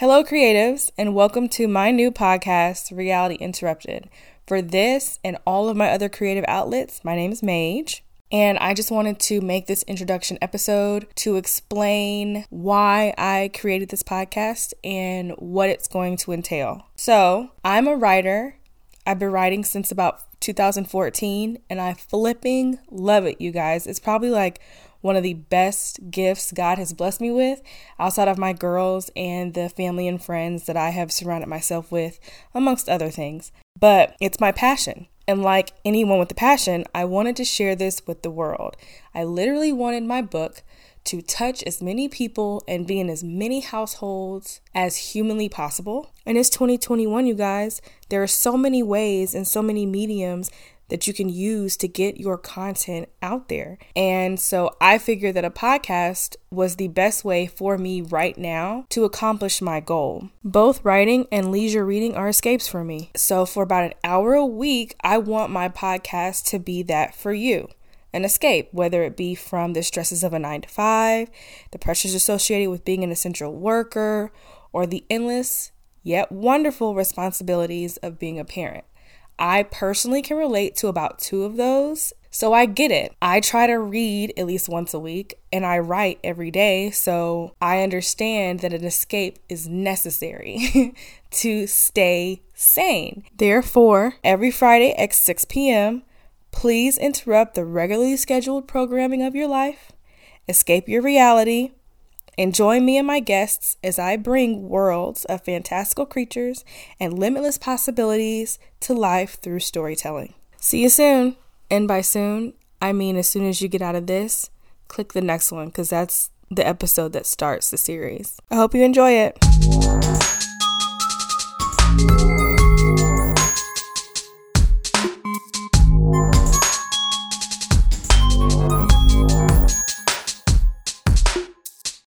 Hello, creatives, and welcome to my new podcast, Reality Interrupted. For this and all of my other creative outlets, my name is Mage. And I just wanted to make this introduction episode to explain why I created this podcast and what it's going to entail. So, I'm a writer. I've been writing since about 2014 and I flipping love it, you guys. It's probably like one of the best gifts God has blessed me with outside of my girls and the family and friends that I have surrounded myself with, amongst other things. But it's my passion. And like anyone with a passion, I wanted to share this with the world. I literally wanted my book to touch as many people and be in as many households as humanly possible. And it's 2021, you guys. There are so many ways and so many mediums that you can use to get your content out there. And so I figured that a podcast was the best way for me right now to accomplish my goal. Both writing and leisure reading are escapes for me. So for about an hour a week, I want my podcast to be that for you an escape, whether it be from the stresses of a nine to five, the pressures associated with being an essential worker, or the endless yet wonderful responsibilities of being a parent. I personally can relate to about two of those. So I get it. I try to read at least once a week and I write every day. So I understand that an escape is necessary to stay sane. Therefore, every Friday at 6 p.m., please interrupt the regularly scheduled programming of your life, escape your reality, and join me and my guests as I bring worlds of fantastical creatures and limitless possibilities to life through storytelling. See you soon. And by soon, I mean as soon as you get out of this, click the next one because that's the episode that starts the series. I hope you enjoy it.